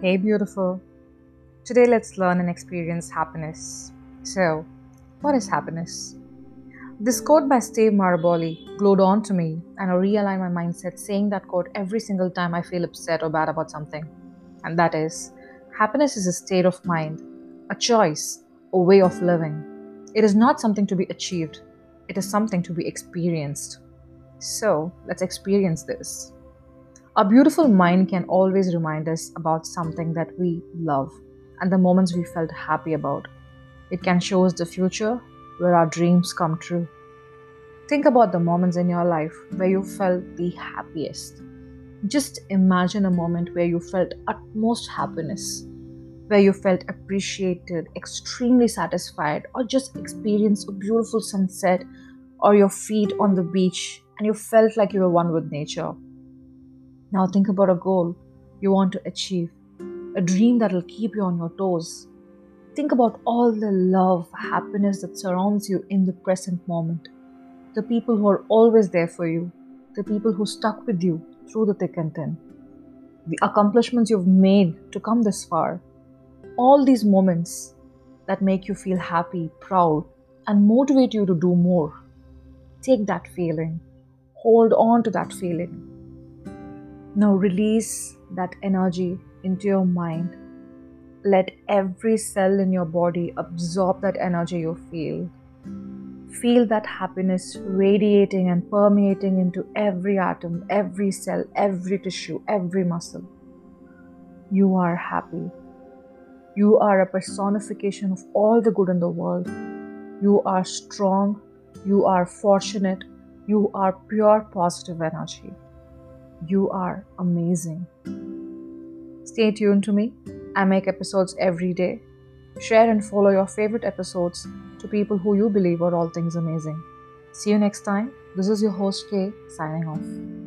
Hey, beautiful. Today, let's learn and experience happiness. So, what is happiness? This quote by Steve Maraboli glowed onto me, and I realigned my mindset saying that quote every single time I feel upset or bad about something. And that is happiness is a state of mind, a choice, a way of living. It is not something to be achieved, it is something to be experienced. So, let's experience this. A beautiful mind can always remind us about something that we love and the moments we felt happy about. It can show us the future where our dreams come true. Think about the moments in your life where you felt the happiest. Just imagine a moment where you felt utmost happiness, where you felt appreciated, extremely satisfied, or just experienced a beautiful sunset or your feet on the beach and you felt like you were one with nature. Now think about a goal you want to achieve, a dream that will keep you on your toes. Think about all the love, happiness that surrounds you in the present moment. The people who are always there for you, the people who stuck with you through the thick and thin, the accomplishments you've made to come this far. All these moments that make you feel happy, proud, and motivate you to do more. Take that feeling, hold on to that feeling now release that energy into your mind. Let every cell in your body absorb that energy you feel. Feel that happiness radiating and permeating into every atom, every cell, every tissue, every muscle. You are happy. You are a personification of all the good in the world. You are strong. You are fortunate. You are pure positive energy. You are amazing. Stay tuned to me. I make episodes every day. Share and follow your favorite episodes to people who you believe are all things amazing. See you next time. This is your host Kay signing off.